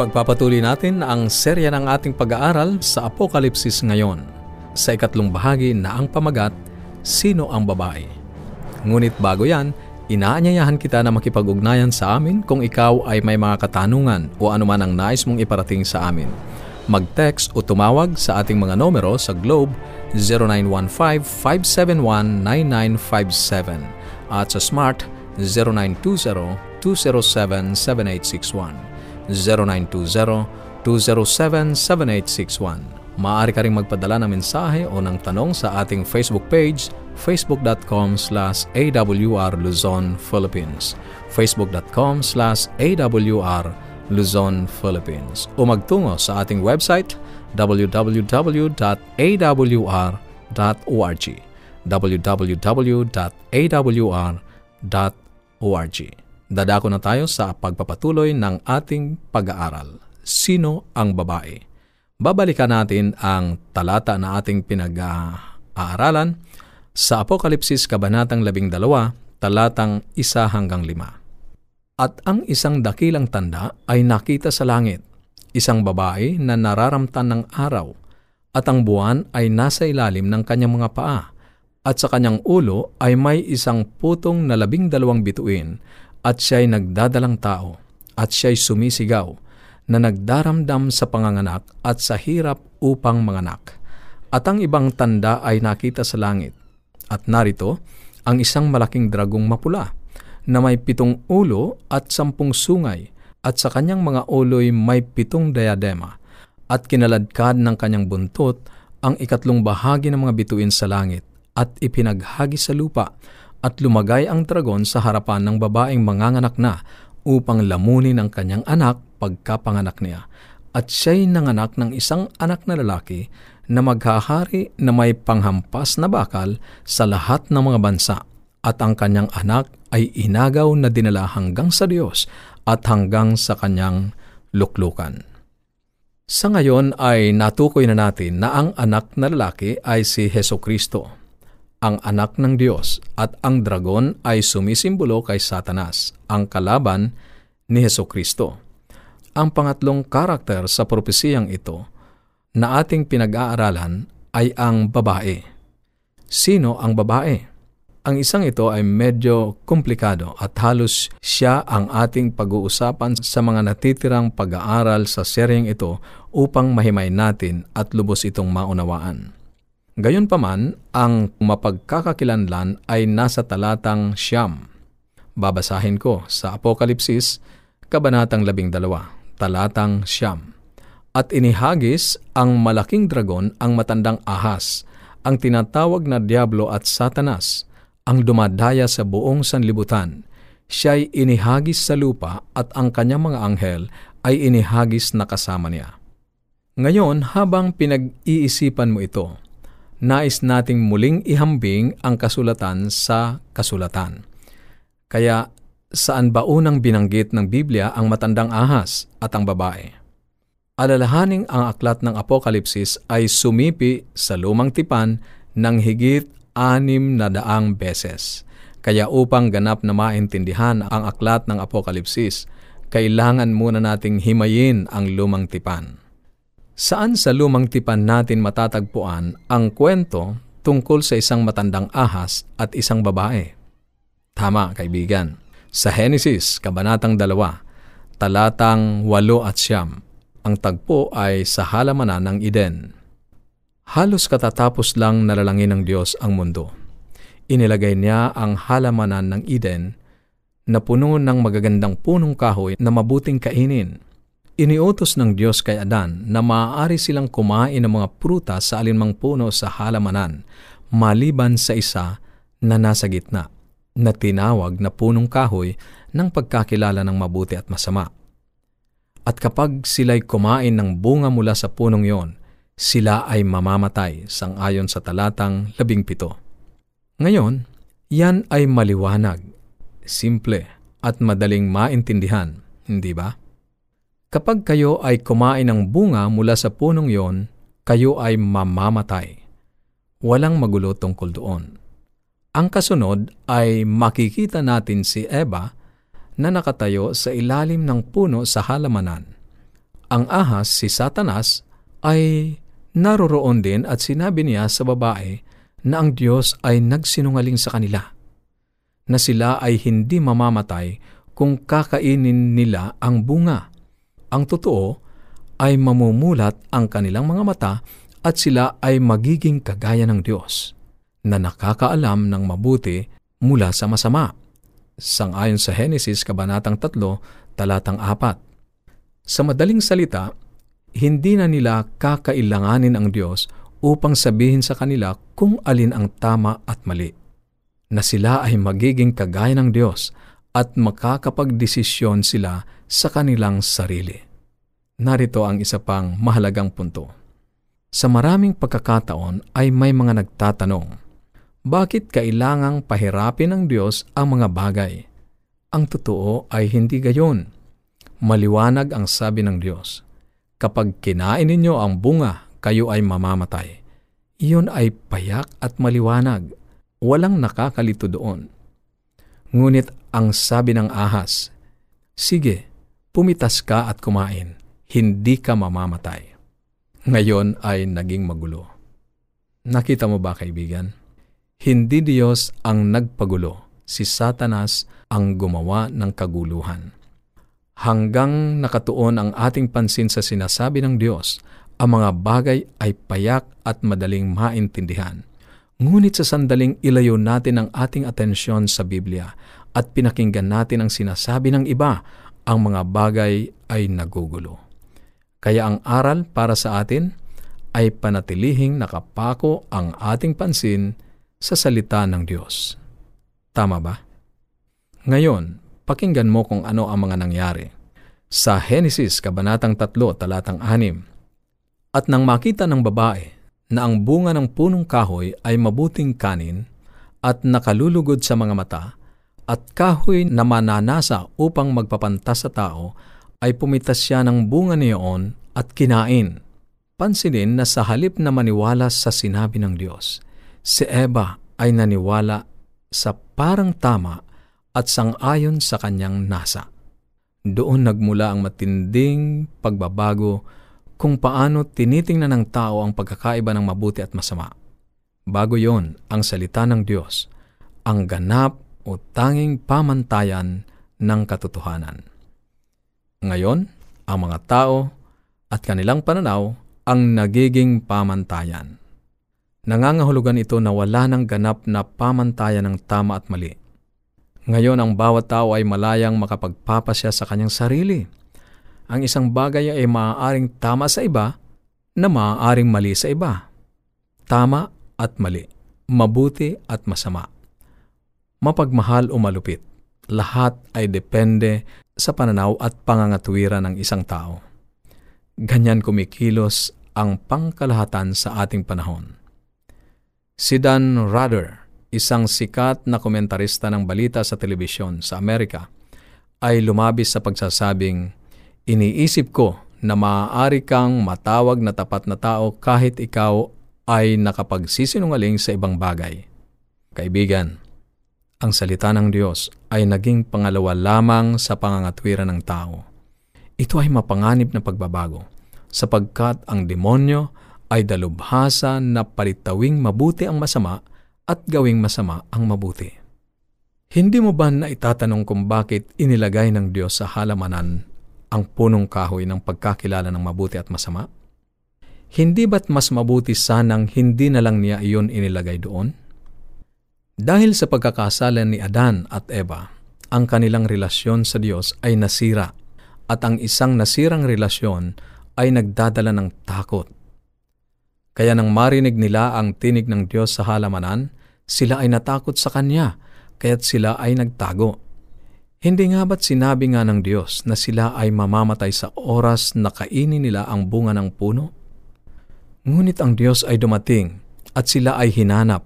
Ipagpapatuloy natin ang serya ng ating pag-aaral sa Apokalipsis ngayon. Sa ikatlong bahagi na ang pamagat, Sino ang babae? Ngunit bago yan, inaanyayahan kita na makipag-ugnayan sa amin kung ikaw ay may mga katanungan o anuman ang nais mong iparating sa amin. Mag-text o tumawag sa ating mga numero sa Globe 0915-571-9957 at sa Smart 0920-207-7861 0920-207-7861. Maaari ka rin magpadala ng mensahe o ng tanong sa ating Facebook page, facebook.com slash awr Luzon, Philippines, facebook.com slash awr Luzon, Philippines, o magtungo sa ating website, www.awr.org www.awr.org Dadako na tayo sa pagpapatuloy ng ating pag-aaral. Sino ang babae? babalikan natin ang talata na ating pinag-aaralan sa Apokalipsis Kabanatang 12, talatang 1 hanggang 5. At ang isang dakilang tanda ay nakita sa langit, isang babae na nararamtan ng araw, at ang buwan ay nasa ilalim ng kanyang mga paa, at sa kanyang ulo ay may isang putong na labing dalawang bituin, at siya'y nagdadalang tao, at siya'y sumisigaw, na nagdaramdam sa panganganak at sa hirap upang manganak. At ang ibang tanda ay nakita sa langit. At narito, ang isang malaking dragong mapula na may pitong ulo at sampung sungay at sa kanyang mga ulo'y may pitong diadema at kinaladkad ng kanyang buntot ang ikatlong bahagi ng mga bituin sa langit at ipinaghagi sa lupa at lumagay ang dragon sa harapan ng babaeng manganganak na upang lamunin ang kanyang anak pagkapanganak niya. At siya'y nanganak ng isang anak na lalaki na maghahari na may panghampas na bakal sa lahat ng mga bansa. At ang kanyang anak ay inagaw na dinala hanggang sa Diyos at hanggang sa kanyang luklukan. Sa ngayon ay natukoy na natin na ang anak na lalaki ay si Heso Kristo, ang anak ng Diyos, at ang dragon ay sumisimbolo kay Satanas, ang kalaban ni Heso Kristo. Ang pangatlong karakter sa propesiyang ito na ating pinag-aaralan ay ang babae. Sino ang babae? Ang isang ito ay medyo komplikado at halos siya ang ating pag-uusapan sa mga natitirang pag-aaral sa seryeng ito upang mahimay natin at lubos itong maunawaan. Gayunpaman, ang mapagkakakilanlan ay nasa talatang siyam. Babasahin ko sa Apokalipsis, Kabanatang 12 talatang siyam. At inihagis ang malaking dragon ang matandang ahas, ang tinatawag na Diablo at Satanas, ang dumadaya sa buong sanlibutan. Siya'y inihagis sa lupa at ang kanyang mga anghel ay inihagis na kasama niya. Ngayon, habang pinag-iisipan mo ito, nais nating muling ihambing ang kasulatan sa kasulatan. Kaya saan ba unang binanggit ng Biblia ang matandang ahas at ang babae? Alalahaning ang aklat ng Apokalipsis ay sumipi sa lumang tipan ng higit anim na daang beses. Kaya upang ganap na maintindihan ang aklat ng Apokalipsis, kailangan muna nating himayin ang lumang tipan. Saan sa lumang tipan natin matatagpuan ang kwento tungkol sa isang matandang ahas at isang babae? Tama, kaibigan. Sa Henesis, Kabanatang 2, talatang 8 at siyam, ang tagpo ay sa halamanan ng Eden. Halos katatapos lang nalalangin ng Diyos ang mundo. Inilagay niya ang halamanan ng Eden na puno ng magagandang punong kahoy na mabuting kainin. Iniutos ng Diyos kay Adan na maaari silang kumain ng mga prutas sa alinmang puno sa halamanan, maliban sa isa na nasa gitna na tinawag na punong kahoy ng pagkakilala ng mabuti at masama. At kapag sila'y kumain ng bunga mula sa punong yon, sila ay mamamatay sang-ayon sa talatang labing pito. Ngayon, yan ay maliwanag, simple at madaling maintindihan, hindi ba? Kapag kayo ay kumain ng bunga mula sa punong yon, kayo ay mamamatay. Walang magulo tungkol doon. Ang kasunod ay makikita natin si Eva na nakatayo sa ilalim ng puno sa halamanan. Ang ahas, si Satanas, ay naroroon din at sinabi niya sa babae na ang Diyos ay nagsinungaling sa kanila, na sila ay hindi mamamatay kung kakainin nila ang bunga. Ang totoo ay mamumulat ang kanilang mga mata at sila ay magiging kagaya ng Diyos na nakakaalam ng mabuti mula sa masama. Sangayon sa Henesis Kabanatang 3, Talatang 4. Sa madaling salita, hindi na nila kakailanganin ang Diyos upang sabihin sa kanila kung alin ang tama at mali. Na sila ay magiging kagaya ng Diyos at makakapagdesisyon sila sa kanilang sarili. Narito ang isa pang mahalagang punto. Sa maraming pagkakataon ay may mga nagtatanong, bakit kailangang pahirapin ng Diyos ang mga bagay? Ang totoo ay hindi gayon. Maliwanag ang sabi ng Diyos. Kapag kinain ninyo ang bunga, kayo ay mamamatay. Iyon ay payak at maliwanag. Walang nakakalito doon. Ngunit ang sabi ng ahas, Sige, pumitas ka at kumain, hindi ka mamamatay. Ngayon ay naging magulo. Nakita mo ba kaibigan? Hindi Diyos ang nagpagulo, si Satanas ang gumawa ng kaguluhan. Hanggang nakatuon ang ating pansin sa sinasabi ng Diyos, ang mga bagay ay payak at madaling maintindihan. Ngunit sa sandaling ilayo natin ang ating atensyon sa Biblia at pinakinggan natin ang sinasabi ng iba, ang mga bagay ay nagugulo. Kaya ang aral para sa atin ay panatilihing nakapako ang ating pansin sa salita ng Diyos. Tama ba? Ngayon, pakinggan mo kung ano ang mga nangyari. Sa Henesis, Kabanatang 3, Talatang 6, At nang makita ng babae na ang bunga ng punong kahoy ay mabuting kanin at nakalulugod sa mga mata, at kahoy na mananasa upang magpapantas sa tao, ay pumitas siya ng bunga niyon at kinain. Pansinin na sa halip na maniwala sa sinabi ng Diyos, Si Eva ay naniwala sa parang tama at sangayon sa kanyang nasa. Doon nagmula ang matinding pagbabago kung paano tinitingnan ng tao ang pagkakaiba ng mabuti at masama. Bago yon ang salita ng Diyos, ang ganap o tanging pamantayan ng katotohanan. Ngayon, ang mga tao at kanilang pananaw ang nagiging pamantayan. Nangangahulugan ito na wala ng ganap na pamantayan ng tama at mali. Ngayon ang bawat tao ay malayang makapagpapasya sa kanyang sarili. Ang isang bagay ay maaaring tama sa iba na maaaring mali sa iba. Tama at mali, mabuti at masama. Mapagmahal o malupit, lahat ay depende sa pananaw at pangangatwiran ng isang tao. Ganyan kumikilos ang pangkalahatan sa ating panahon. Si Dan Rudder, isang sikat na komentarista ng balita sa telebisyon sa Amerika, ay lumabis sa pagsasabing, Iniisip ko na maaari kang matawag na tapat na tao kahit ikaw ay nakapagsisinungaling sa ibang bagay. Kaibigan, ang salita ng Diyos ay naging pangalawa lamang sa pangangatwiran ng tao. Ito ay mapanganib na pagbabago, sapagkat ang demonyo ay dalubhasa na palitawing mabuti ang masama at gawing masama ang mabuti. Hindi mo ba na itatanong kung bakit inilagay ng Diyos sa halamanan ang punong kahoy ng pagkakilala ng mabuti at masama? Hindi ba't mas mabuti sanang hindi na lang niya iyon inilagay doon? Dahil sa pagkakasala ni Adan at Eva, ang kanilang relasyon sa Diyos ay nasira at ang isang nasirang relasyon ay nagdadala ng takot kaya nang marinig nila ang tinig ng Diyos sa halamanan, sila ay natakot sa Kanya, kaya't sila ay nagtago. Hindi nga ba't sinabi nga ng Diyos na sila ay mamamatay sa oras na kainin nila ang bunga ng puno? Ngunit ang Diyos ay dumating at sila ay hinanap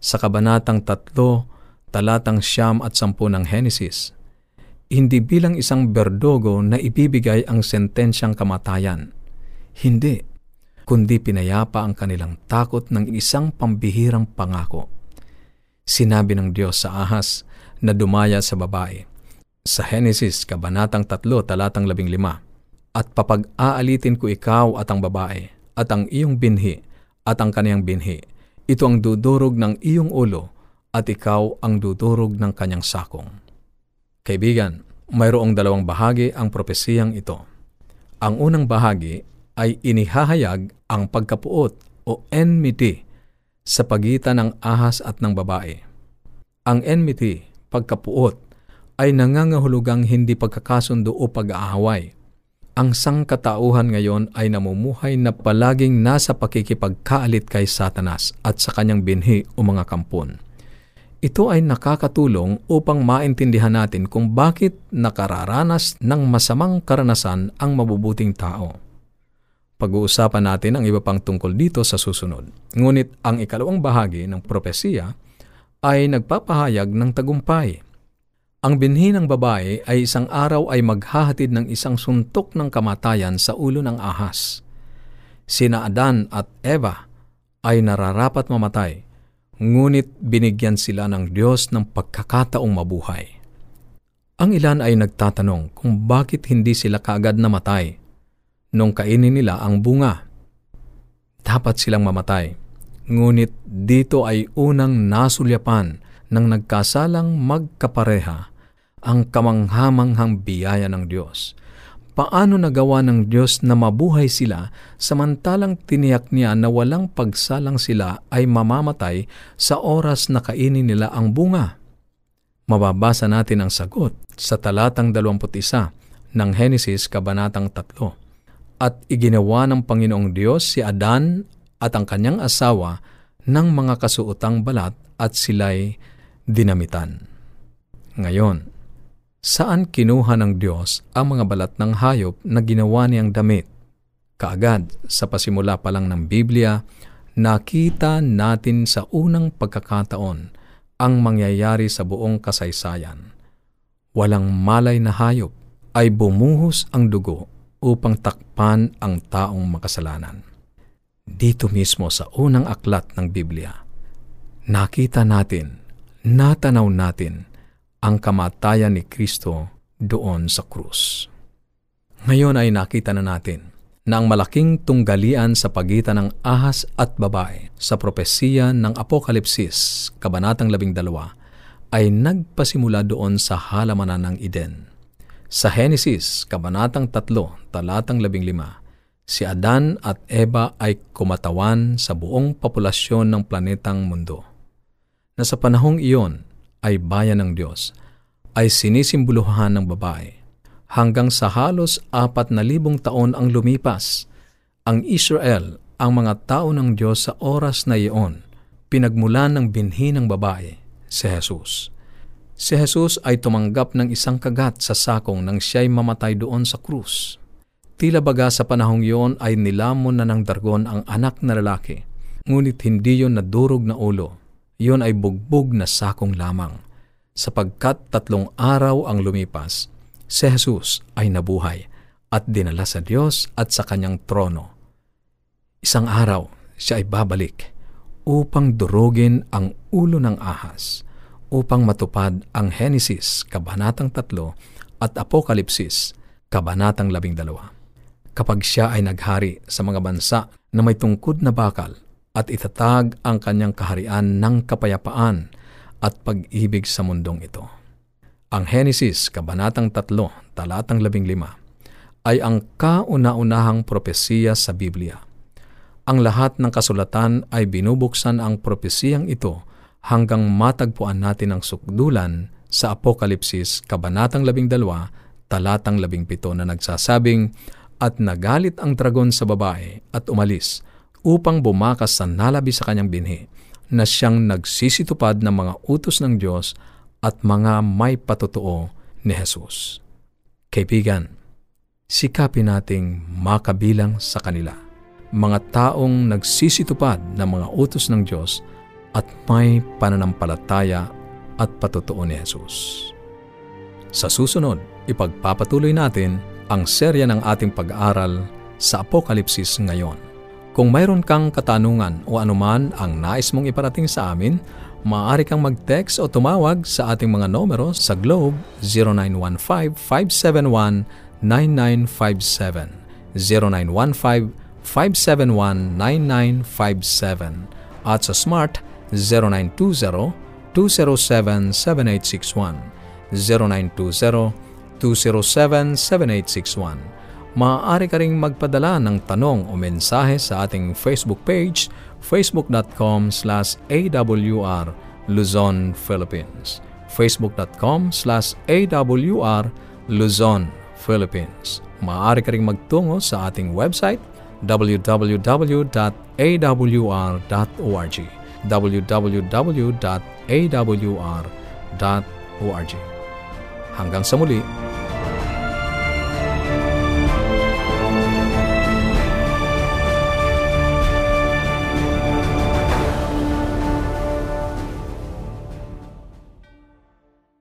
sa kabanatang tatlo, talatang siyam at sampu ng Henesis. Hindi bilang isang berdogo na ibibigay ang sentensyang kamatayan. Hindi kundi pinayapa ang kanilang takot ng isang pambihirang pangako. Sinabi ng Diyos sa ahas na dumaya sa babae. Sa Henesis, Kabanatang 3, Talatang 15, at papag-aalitin ko ikaw at ang babae, at ang iyong binhi, at ang kaniyang binhi. Ito ang dudurog ng iyong ulo, at ikaw ang dudurog ng kanyang sakong. Kaibigan, mayroong dalawang bahagi ang propesiyang ito. Ang unang bahagi ay inihahayag ang pagkapuot o enmity sa pagitan ng ahas at ng babae. Ang enmity, pagkapuot, ay nangangahulugang hindi pagkakasundo o pag-aaway. Ang sangkatauhan ngayon ay namumuhay na palaging nasa pakikipagkaalit kay Satanas at sa kanyang binhi o mga kampon. Ito ay nakakatulong upang maintindihan natin kung bakit nakararanas ng masamang karanasan ang mabubuting tao. Pag-uusapan natin ang iba pang tungkol dito sa susunod. Ngunit ang ikalawang bahagi ng propesiya ay nagpapahayag ng tagumpay. Ang binhi ng babae ay isang araw ay maghahatid ng isang suntok ng kamatayan sa ulo ng ahas. Sina Adan at Eva ay nararapat mamatay, ngunit binigyan sila ng Diyos ng pagkakataong mabuhay. Ang ilan ay nagtatanong kung bakit hindi sila kaagad namatay nung kainin nila ang bunga. Dapat silang mamatay. Ngunit dito ay unang nasulyapan ng nagkasalang magkapareha ang kamanghamanghang biyaya ng Diyos. Paano nagawa ng Diyos na mabuhay sila samantalang tiniyak niya na walang pagsalang sila ay mamamatay sa oras na kainin nila ang bunga? Mababasa natin ang sagot sa talatang 21 ng Henesis Kabanatang 3 at iginawa ng Panginoong Diyos si Adan at ang kanyang asawa ng mga kasuotang balat at sila'y dinamitan. Ngayon, saan kinuha ng Diyos ang mga balat ng hayop na ginawa niyang damit? Kaagad sa pasimula pa lang ng Biblia, nakita natin sa unang pagkakataon ang mangyayari sa buong kasaysayan. Walang malay na hayop ay bumuhos ang dugo upang takpan ang taong makasalanan. Dito mismo sa unang aklat ng Biblia, nakita natin, natanaw natin ang kamatayan ni Kristo doon sa krus. Ngayon ay nakita na natin na ang malaking tunggalian sa pagitan ng ahas at babae sa propesiya ng Apokalipsis, Kabanatang 12, ay nagpasimula doon sa halamanan ng Eden. Sa Henesis, Kabanatang 3, Talatang 15, si Adan at Eva ay kumatawan sa buong populasyon ng planetang mundo. Na sa panahong iyon ay bayan ng Diyos, ay sinisimbuluhan ng babae. Hanggang sa halos apat na libong taon ang lumipas, ang Israel, ang mga tao ng Diyos sa oras na iyon, pinagmulan ng binhi ng babae, si Jesus. Si Jesus ay tumanggap ng isang kagat sa sakong nang siya'y mamatay doon sa krus. Tila baga sa panahong iyon ay nilamon na ng dargon ang anak na lalaki, ngunit hindi yon nadurog na ulo. Iyon ay bugbog na sakong lamang. Sapagkat tatlong araw ang lumipas, si Jesus ay nabuhay at dinala sa Diyos at sa kanyang trono. Isang araw, siya ay babalik upang durugin ang ulo ng ahas upang matupad ang Henesis, Kabanatang 3 at Apokalipsis, Kabanatang 12. Kapag siya ay naghari sa mga bansa na may tungkod na bakal at itatag ang kanyang kaharian ng kapayapaan at pag-ibig sa mundong ito. Ang Henesis, Kabanatang 3, Talatang 15, ay ang kauna-unahang propesiya sa Biblia. Ang lahat ng kasulatan ay binubuksan ang propesiyang ito hanggang matagpuan natin ang sukdulan sa Apokalipsis, Kabanatang 12, talatang 17 na nagsasabing, At nagalit ang dragon sa babae at umalis upang bumakas sa nalabi sa kanyang binhi, na siyang nagsisitupad ng mga utos ng Diyos at mga may patotoo ni Jesus. Kaibigan, sikapin nating makabilang sa kanila, mga taong nagsisitupad ng mga utos ng Diyos at may pananampalataya at patutuo ni Jesus. Sa susunod, ipagpapatuloy natin ang serya ng ating pag-aaral sa Apokalipsis ngayon. Kung mayroon kang katanungan o anuman ang nais mong iparating sa amin, maaari kang mag-text o tumawag sa ating mga numero sa Globe 0915-571-99 0915-0915-571-9957 at sa Smart 0920-207-7861 0920-207-7861 Maaari ka ring magpadala ng tanong o mensahe sa ating Facebook page facebook.com slash awr Luzon, Philippines. Facebook.com slash awr Luzon, Philippines. Maaari ka ring magtungo sa ating website www.awr.org www.awr.org Hanggang sa muli,